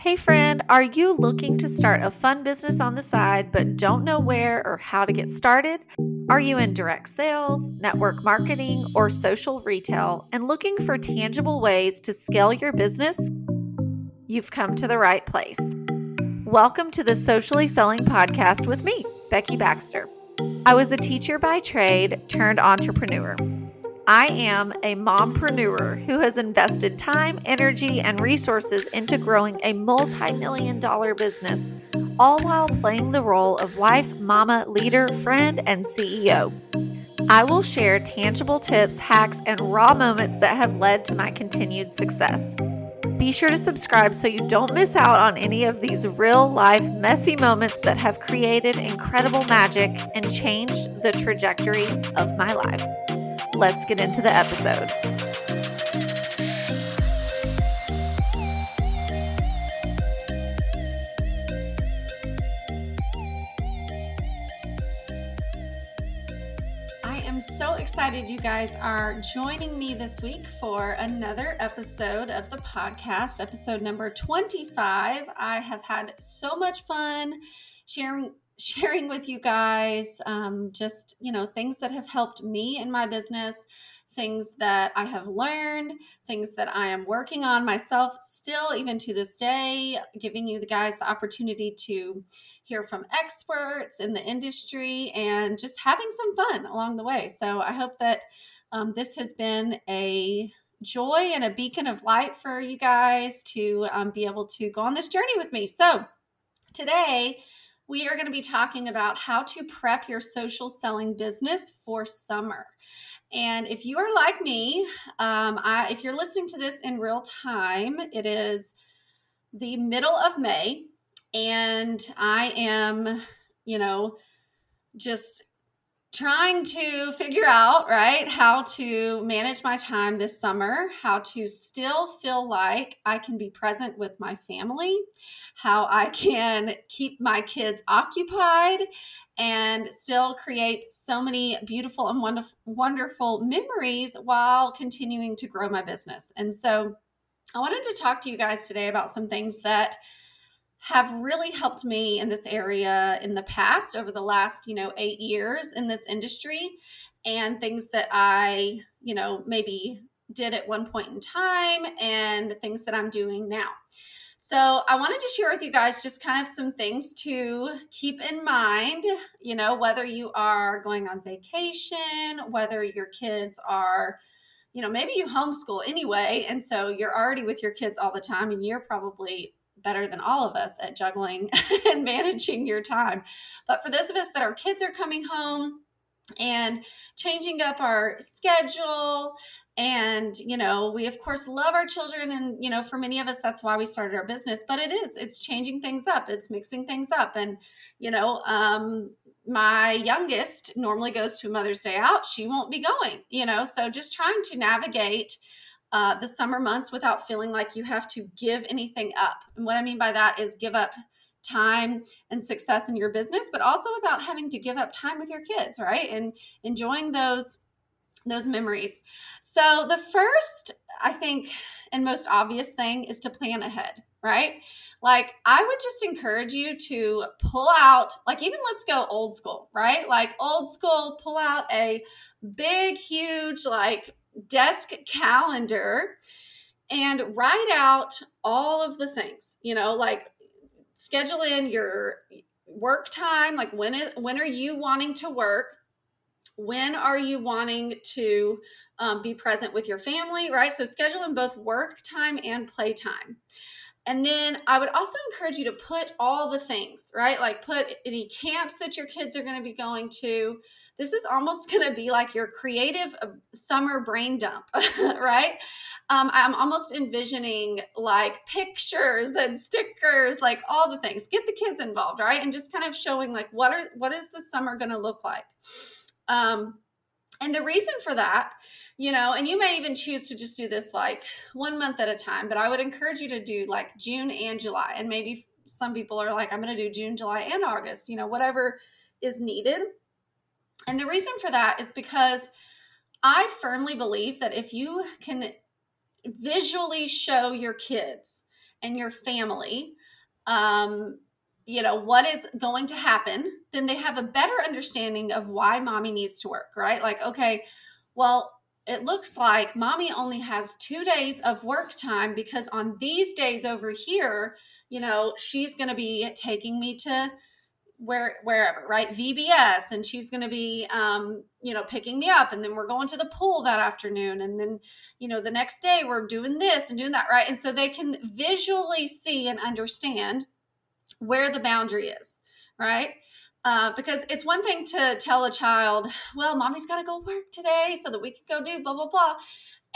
Hey, friend, are you looking to start a fun business on the side but don't know where or how to get started? Are you in direct sales, network marketing, or social retail and looking for tangible ways to scale your business? You've come to the right place. Welcome to the Socially Selling Podcast with me, Becky Baxter. I was a teacher by trade turned entrepreneur. I am a mompreneur who has invested time, energy, and resources into growing a multi million dollar business, all while playing the role of wife, mama, leader, friend, and CEO. I will share tangible tips, hacks, and raw moments that have led to my continued success. Be sure to subscribe so you don't miss out on any of these real life messy moments that have created incredible magic and changed the trajectory of my life let's get into the episode. I am so excited you guys are joining me this week for another episode of the podcast, episode number 25. I have had so much fun sharing sharing with you guys um, just you know things that have helped me in my business things that i have learned things that i am working on myself still even to this day giving you the guys the opportunity to hear from experts in the industry and just having some fun along the way. So i hope that um, this has been a joy and a beacon of light for you guys to um, be able to go on this journey with me. So today we are going to be talking about how to prep your social selling business for summer. And if you are like me, um, I, if you're listening to this in real time, it is the middle of May, and I am, you know, just trying to figure out right how to manage my time this summer how to still feel like i can be present with my family how i can keep my kids occupied and still create so many beautiful and wonderful wonderful memories while continuing to grow my business. And so i wanted to talk to you guys today about some things that have really helped me in this area in the past over the last you know eight years in this industry. And things that i you know maybe did at one point in time and things that i'm doing now. So i wanted to share with you guys just kind of some things to keep in mind you know whether you are going on vacation whether your kids are you know maybe you homeschool anyway and so you're already with your kids all the time and you're probably better than all of us at juggling and managing your time. But for those of us that our kids are coming home and changing up our schedule and you know we of course love our children and you know for many of us that's why we started our business. But it is it's changing things up it's mixing things up. And you know um my youngest normally goes to mother's day out. She won't be going you know so just trying to navigate uh, the summer months without feeling like you have to give anything up. And what I mean by that is give up time and success in your business, but also without having to give up time with your kids, right? And enjoying those those memories. So the first, I think, and most obvious thing is to plan ahead, right? Like I would just encourage you to pull out, like even let's go old school, right? Like old school, pull out a big, huge, like desk calendar and write out all of the things, you know, like schedule in your work time, like when it, when are you wanting to work? When are you wanting to um, be present with your family, right? So schedule in both work time and play time. And then I would also encourage you to put all the things, right? Like put any camps that your kids are going to be going to. This is almost going to be like your creative uh, summer brain dump, right? Um, I'm almost envisioning like pictures and stickers, like all the things. Get the kids involved, right? And just kind of showing like what are what is the summer going to look like. Um, and the reason for that you know, and you may even choose to just do this like one month at a time, but I would encourage you to do like June and July. And maybe some people are like, I'm going to do June, July, and August, you know, whatever is needed. And the reason for that is because I firmly believe that if you can visually show your kids and your family um, you know what is going to happen then they have a better understanding of why mommy needs to work right like okay well it looks like mommy only has two days of work time because on these days over here you know she's going to be taking me to where wherever right? Vbs and she's going to be um you know picking me up and then we're going to the pool that afternoon and then you know the next day we're doing this and doing that right? And so they can visually see and understand where the boundary is right uh, because it's one thing to tell a child well mommy's got to go work today so that we can go do blah blah blah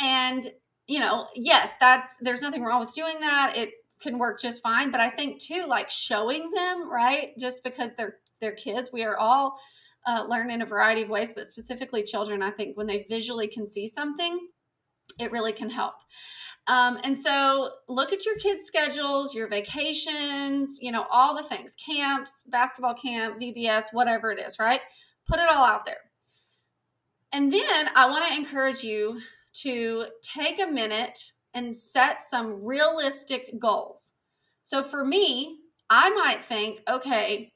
and you know yes that's there's nothing wrong with doing that it can work just fine. But I think too, like showing them, right? Just because they're they're kids, we are all uh, learn in a variety of ways, but specifically children, I think when they visually can see something, it really can help. Um, and so look at your kids' schedules, your vacations, you know, all the things camps, basketball camp, VBS, whatever it is, right? Put it all out there. And then I want to encourage you to take a minute and set some realistic goals. So for me, I might think, okay,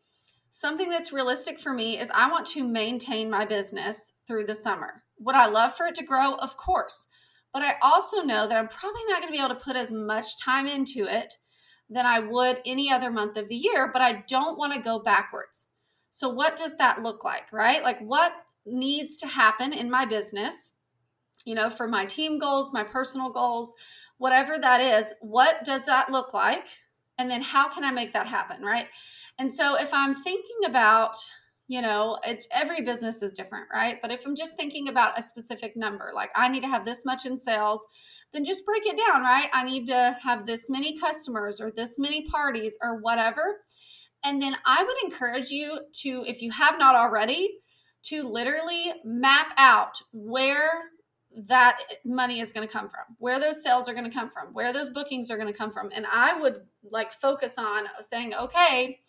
something that's realistic for me is I want to maintain my business through the summer. Would I love for it to grow? Of course. But I also know that I'm probably not going to be able to put as much time into it than I would any other month of the year, but I don't want to go backwards. So, what does that look like, right? Like, what needs to happen in my business you know, for my team goals, my personal goals, whatever that is, what does that look like? And then how can I make that happen, right? And so if I'm thinking about, you know, it's every business is different, right? But if I'm just thinking about a specific number, like I need to have this much in sales, then just break it down, right? I need to have this many customers or this many parties or whatever. And then I would encourage you to, if you have not already, to literally map out where that money is going to come from, where those sales are going to come from, where those bookings are going to come from. And I would like focus on saying, okay,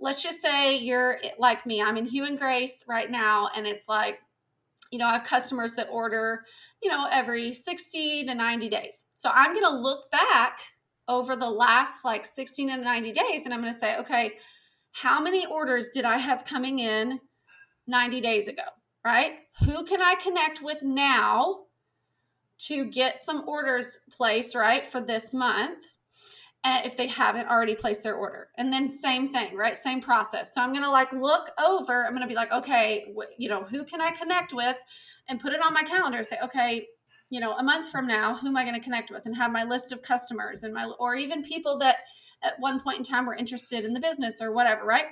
let's just say you're eh, like me. I'm in Hugh and Grace right now, and it's like, you know, I have customers that order, you know, every 60 to 90 days. So I'm going to look back over the last like 16 to 90 days and I'm going to say, okay, how many orders did I have coming in 90 days ago? right? Who can I connect with now to get some orders placed, right, for this month? And if they haven't already placed their order. And then same thing, right? Same process. So I'm going to like look over, I'm going to be like, okay, you know, who can I connect with and put it on my calendar say, okay, you know, a month from now, who am I going to connect with and have my list of customers and my, or even people that at one point in time were interested in the business or whatever, right?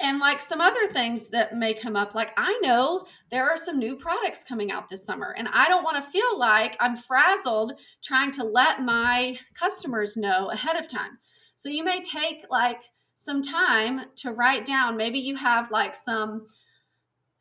And like some other things that may come up like i know there are some new products coming out this summer and i don't want to feel like i'm frazzled trying to let my customers know ahead of time. So you may take like some time to write down maybe you have like some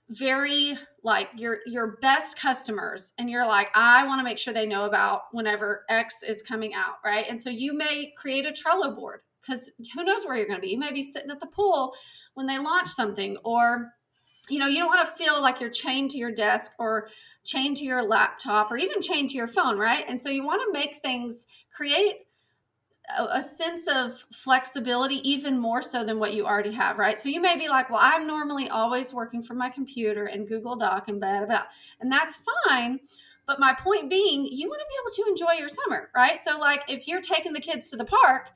very like your your best customers and you're like i want to make sure they know about whenever x is coming out right? And so you may create a trello board because who knows where you're going to be. You may be sitting at the pool when they launch something or you know you don't want to feel like you're chained to your desk or chained to your laptop or even chained to your phone right? And so you want to make things create a, sense of flexibility even more so than what you already have right? So you may be like well i'm normally always working from my computer and google doc and blah blah blah and that's fine but my point being you want to be able to enjoy your summer right? So like if you're taking the kids to the park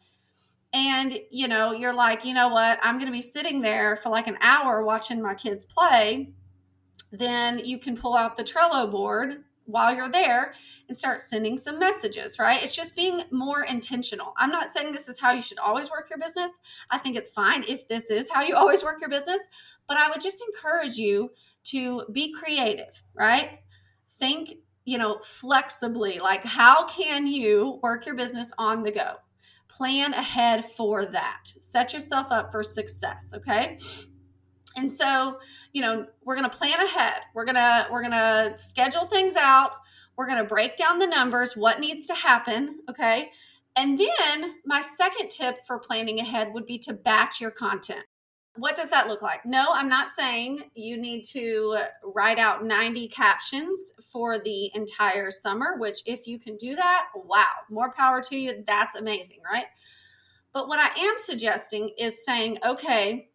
and you know you're like you know what? I'm going to be sitting there for like an hour watching my kids play. Then you can pull out the trello board while you're there and start sending some messages right? It's just being more intentional. I'm not saying this is how you should always work your business. I think it's fine if this is how you always work your business but i would just encourage you to be creative right? Think you know flexibly. Like how can you work your business on the go plan ahead for that. Set yourself up for success, okay? And so, you know, we're going to plan ahead. We're going to we're going to schedule things out. We're going to break down the numbers, what needs to happen, okay? And then my second tip for planning ahead would be to batch your content. What does that look like? No, I'm not saying you need to write out 90 captions for the entire summer, which, if you can do that, wow, more power to you. That's amazing, right? But what I am suggesting is saying, okay,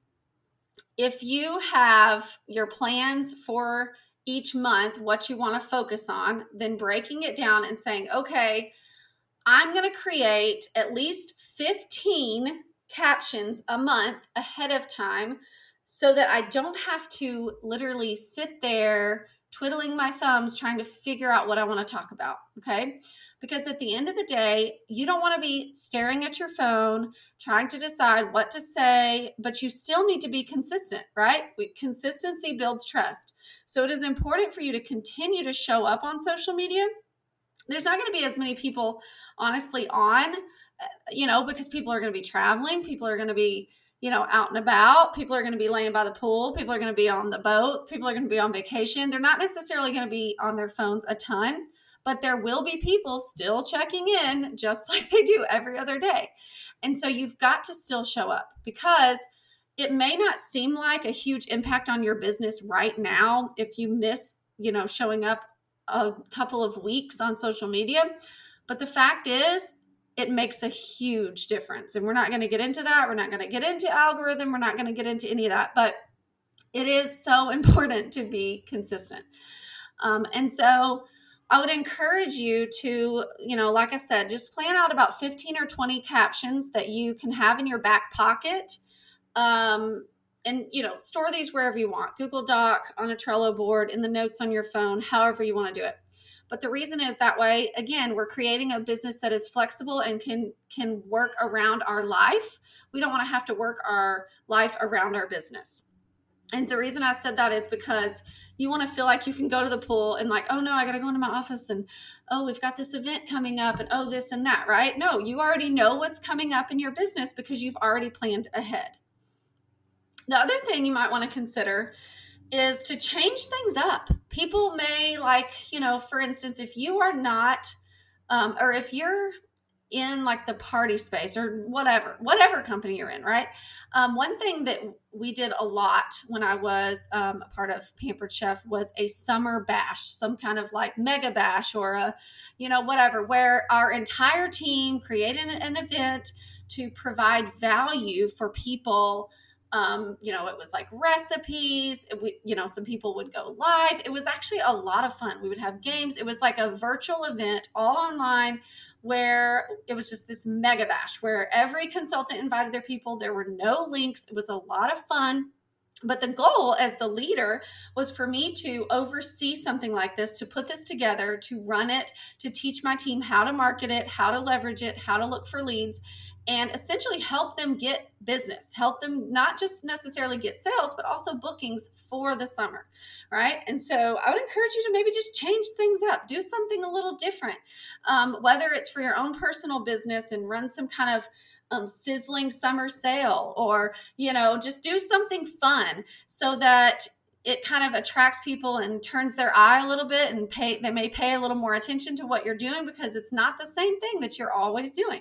if you have your plans for each month, what you want to focus on, then breaking it down and saying, okay, I'm going to create at least 15 captions a month ahead of time so that I don't have to literally sit there twiddling my thumbs trying to figure out what I want to talk about. Okay. Because at the end of the day, you don't want to be staring at your phone, trying to decide what to say, but you still need to be consistent, right? Consistency builds trust. So it is important for you to continue to show up on social media. There's not going to be as many people, honestly, on, you know, because people are going to be traveling, people are going to be you know, out and about. People are going to be laying by the pool. People are going to be on the boat. People are going to be on vacation. They're not necessarily going to be on their phones a ton, but there will be people still checking in just like they do every other day. And so you've got to still show up because it may not seem like a huge impact on your business right now if you miss, you know, showing up a couple of weeks on social media. But the fact is, it makes a huge difference. And we're not going to get into that. We're not going to get into algorithm. We're not going to get into any of that. But it is so important to be consistent. Um, and so I would encourage you to, you know, like I said, just plan out about 15 or 20 captions that you can have in your back pocket. Um, and you know, store these wherever you want Google Doc, on a Trello board, in the notes on your phone, however you want to do it. But the reason is that way, again, we're creating a business that is flexible and can can work around our life. We don't want to have to work our life around our business. And the reason I said that is because you want to feel like you can go to the pool and like, oh no, I got to go into my office and oh, we've got this event coming up and oh, this and that, right? No, you already know what's coming up in your business because you've already planned ahead. The other thing you might want to consider is to change things up. People may like, you know, for instance, if you are not, um, or if you're in like the party space or whatever, whatever company you're in, right? Um, one thing that we did a lot when I was um, a part of Pampered Chef was a summer bash, some kind of like mega bash or a, you know, whatever, where our entire team created an event to provide value for people um, you know, it was like recipes. We, you know, some people would go live. It was actually a lot of fun. We would have games. It was like a virtual event all online where it was just this mega bash where every consultant invited their people. There were no links. It was a lot of fun. But the goal as the leader was for me to oversee something like this, to put this together, to run it, to teach my team how to market it, how to leverage it, how to look for leads, and essentially help them get business, help them not just necessarily get sales, but also bookings for the summer, right? And so I would encourage you to maybe just change things up, do something a little different, um, whether it's for your own personal business and run some kind of um, sizzling summer sale or, you know, just do something fun so that it kind of attracts people and turns their eye a little bit and pay they may pay a little more attention to what you're doing because it's not the same thing that you're always doing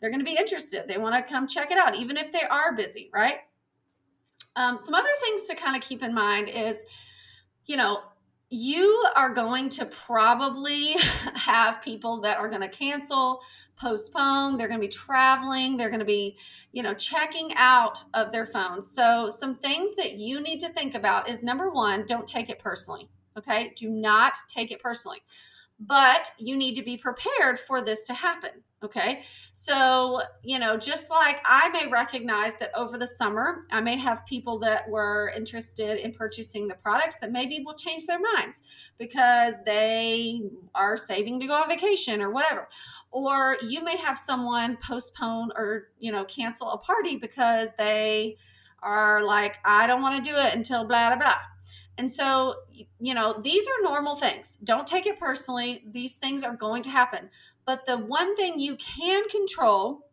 they're going to be interested they want to come check it out even if they are busy right um, some other things to kind of keep in mind is you know you are going to probably have people that are going to cancel, postpone, they're going to be traveling, they're going to be, you know, checking out of their phones. So, some things that you need to think about is number 1, don't take it personally. Okay? Do not take it personally. But you need to be prepared for this to happen. Okay. So, you know, just like I may recognize that over the summer, I may have people that were interested in purchasing the products that maybe will change their minds because they are saving to go on vacation or whatever. Or you may have someone postpone or, you know, cancel a party because they are like, I don't want to do it until blah, blah, blah. And so, you know, these are normal things. Don't take it personally. These things are going to happen. But the one thing you can control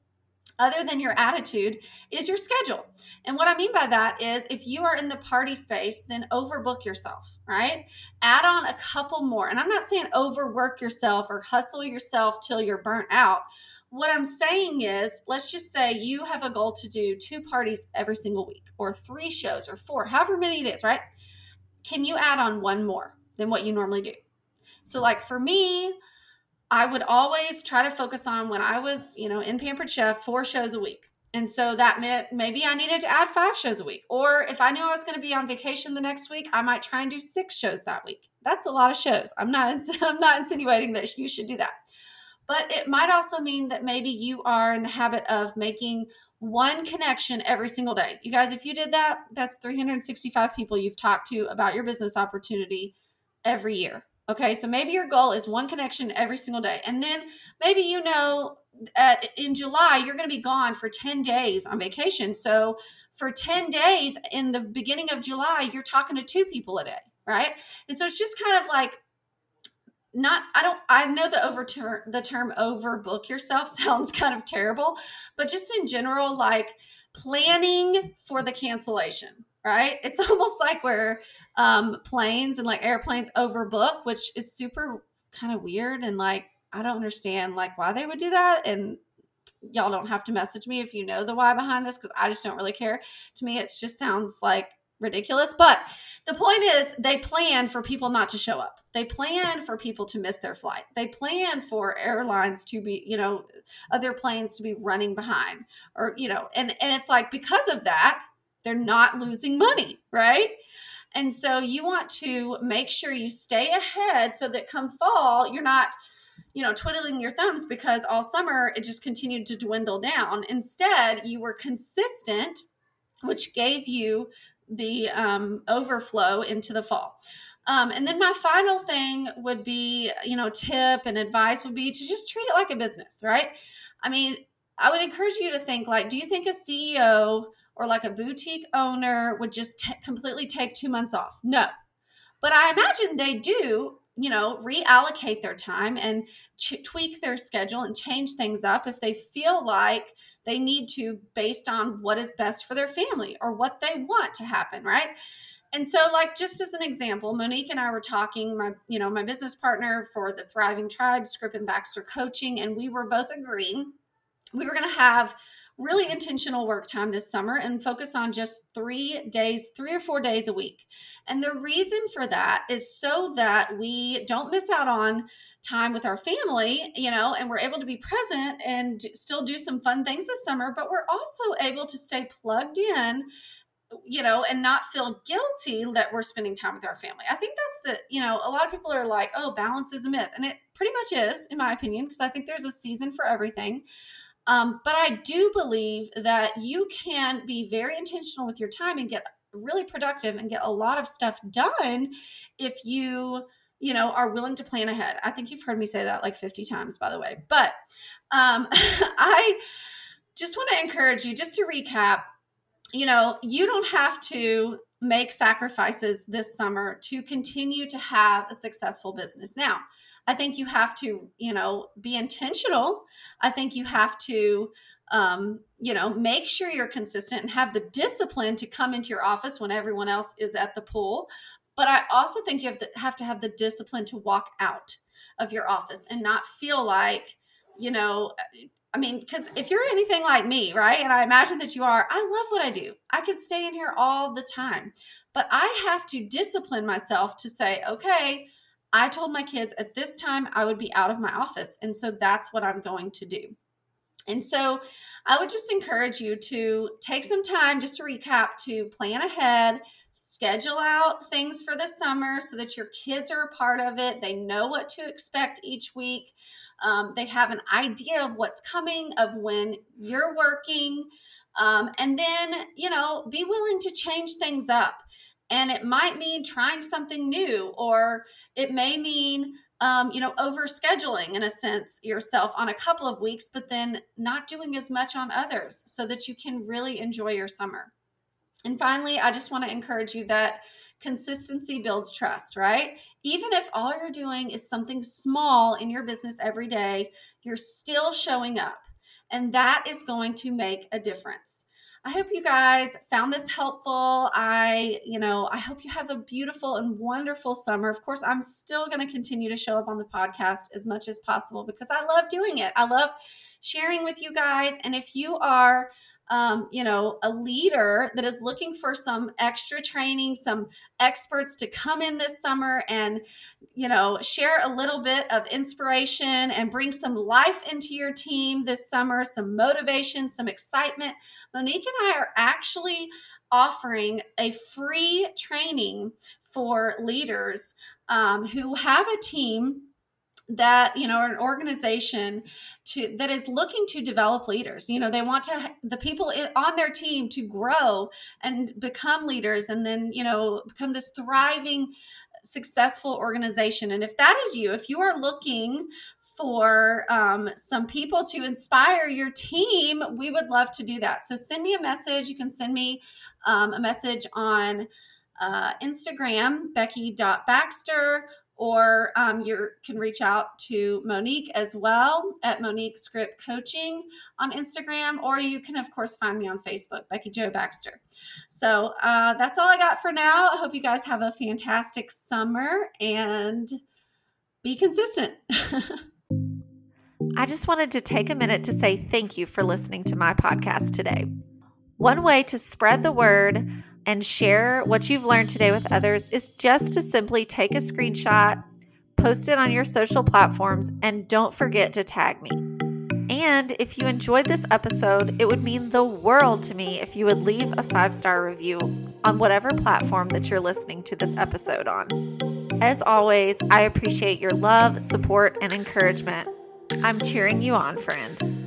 other than your attitude is your schedule. And what I mean by that is if you are in the party space, then overbook yourself, right? Add on a couple more. And I'm not saying overwork yourself or hustle yourself till you're burnt out. what I'm saying is, let's just say you have a goal to do two parties every single week, or three shows, or four, however many it is, right? Can you add on one more than what you normally do? So, like for me, I would always try to focus on when I was, you know, in Pampered Chef, four shows a week. And so that meant maybe I needed to add five shows a week. Or if I knew I was going to be on vacation the next week, I might try and do six shows that week. That's a lot of shows. I'm not I'm not insinuating that you should do that. But it might also mean that maybe you are in the habit of making one connection every single day. You guys, if you did that, that's 365 people you've talked to about your business opportunity every year. Okay, so maybe your goal is one connection every single day. And then maybe you know at, in July, you're going to be gone for 10 days on vacation. So for 10 days in the beginning of July, you're talking to two people a day, right? And so it's just kind of like not I don't I know the over the term overbook yourself sounds kind of terrible, but just in general like planning for the cancellation, right? It's almost like where um planes and like airplanes overbook, which is super kind of weird and like I don't understand like why they would do that and y'all don't have to message me if you know the why behind this because I just don't really care. To me, it just sounds like ridiculous. But the point is, they plan for people not to show up. They plan for people to miss their flight. They plan for airlines to be, you know, other planes to be running behind, or you know, and and it's like because of that, they're not losing money, right? And so you want to make sure you stay ahead so that come fall, you're not you know, twiddling your thumbs because all summer it just continued to dwindle down. Instead, you were consistent, which gave you the um, overflow into the fall. Um, and then my final thing would be, you know, tip and advice would be to just treat it like a business, right? I mean, I would encourage you to think like, do you think a CEO or like a boutique owner would just t- completely take two months off? No. But I imagine they do you know, reallocate their time and ch- tweak their schedule and change things up if they feel like they need to based on what is best for their family or what they want to happen, right? And so like just as an example, Monique and I were talking my you know, my business partner for the Thriving Tribe, Script and Baxter coaching and we were both agreeing we were going to have really intentional work time this summer and focus on just three days, three or four days a week. And the reason for that is so that we don't miss out on time with our family, you know, and we're able to be present and still do some fun things this summer, but we're also able to stay plugged in you know, and not feel guilty that we're spending time with our family. I think that's the, you know, a lot of people are like, oh, balance is a myth. And it pretty much is, in my opinion, because I think there's a season for everything. Um, but I do believe that you can be very intentional with your time and get really productive and get a lot of stuff done if you you know are willing to plan ahead. I think you've heard me say that like 50 times by the way. But um i just want to encourage you just to recap you know you don't have to make sacrifices this summer to continue to have a successful business now I think you have to, you know, be intentional. I think you have to, um, you know, make sure you're consistent and have the discipline to come into your office when everyone else is at the pool. But I also think you have to have to have the discipline to walk out of your office and not feel like, you know, I mean, because if you're anything like me, right, and I imagine that you are, I love what I do. I could stay in here all the time, but I have to discipline myself to say, okay, I told my kids at this time I would be out of my office. And so that's what I'm going to do. And so I would just encourage you to take some time just to recap to plan ahead, schedule out things for the summer so that your kids are a part of it. They know what to expect each week. Um, they have an idea of what's coming, of when you're working. Um, and then, you know, be willing to change things up. And it might mean trying something new, or it may mean, um, you know, over scheduling in a sense yourself on a couple of weeks, but then not doing as much on others so that you can really enjoy your summer. And finally, I just want to encourage you that consistency builds trust, right? Even if all you're doing is something small in your business every day, you're still showing up. And that is going to make a difference. I hope you guys found this helpful. I, you know, I hope you have a beautiful and wonderful summer. Of course, I'm still going to continue to show up on the podcast as much as possible because I love doing it. I love sharing with you guys. And if you are, um, you know, a leader that is looking for some extra training, some experts to come in this summer and, you know, share a little bit of inspiration and bring some life into your team this summer, some motivation, some excitement. Monique and I are actually offering a free training for leaders um, who have a team that you know an organization to that is looking to develop leaders you know they want to the people on their team to grow and become leaders and then you know become this thriving successful organization and if that is you if you are looking for um, some people to inspire your team, we would love to do that. So send me a message. You can send me um, a message on uh, Instagram, Becky.Baxter, or um, you can reach out to Monique as well at Monique Script Coaching on Instagram, or you can, of course, find me on Facebook, Becky Joe Baxter. So uh, that's all I got for now. I hope you guys have a fantastic summer and be consistent. I just wanted to take a minute to say thank you for listening to my podcast today. One way to spread the word and share what you've learned today with others is just to simply take a screenshot, post it on your social platforms, and don't forget to tag me. And if you enjoyed this episode, it would mean the world to me if you would leave a five star review on whatever platform that you're listening to this episode on. As always, I appreciate your love, support, and encouragement. I'm cheering you on, friend.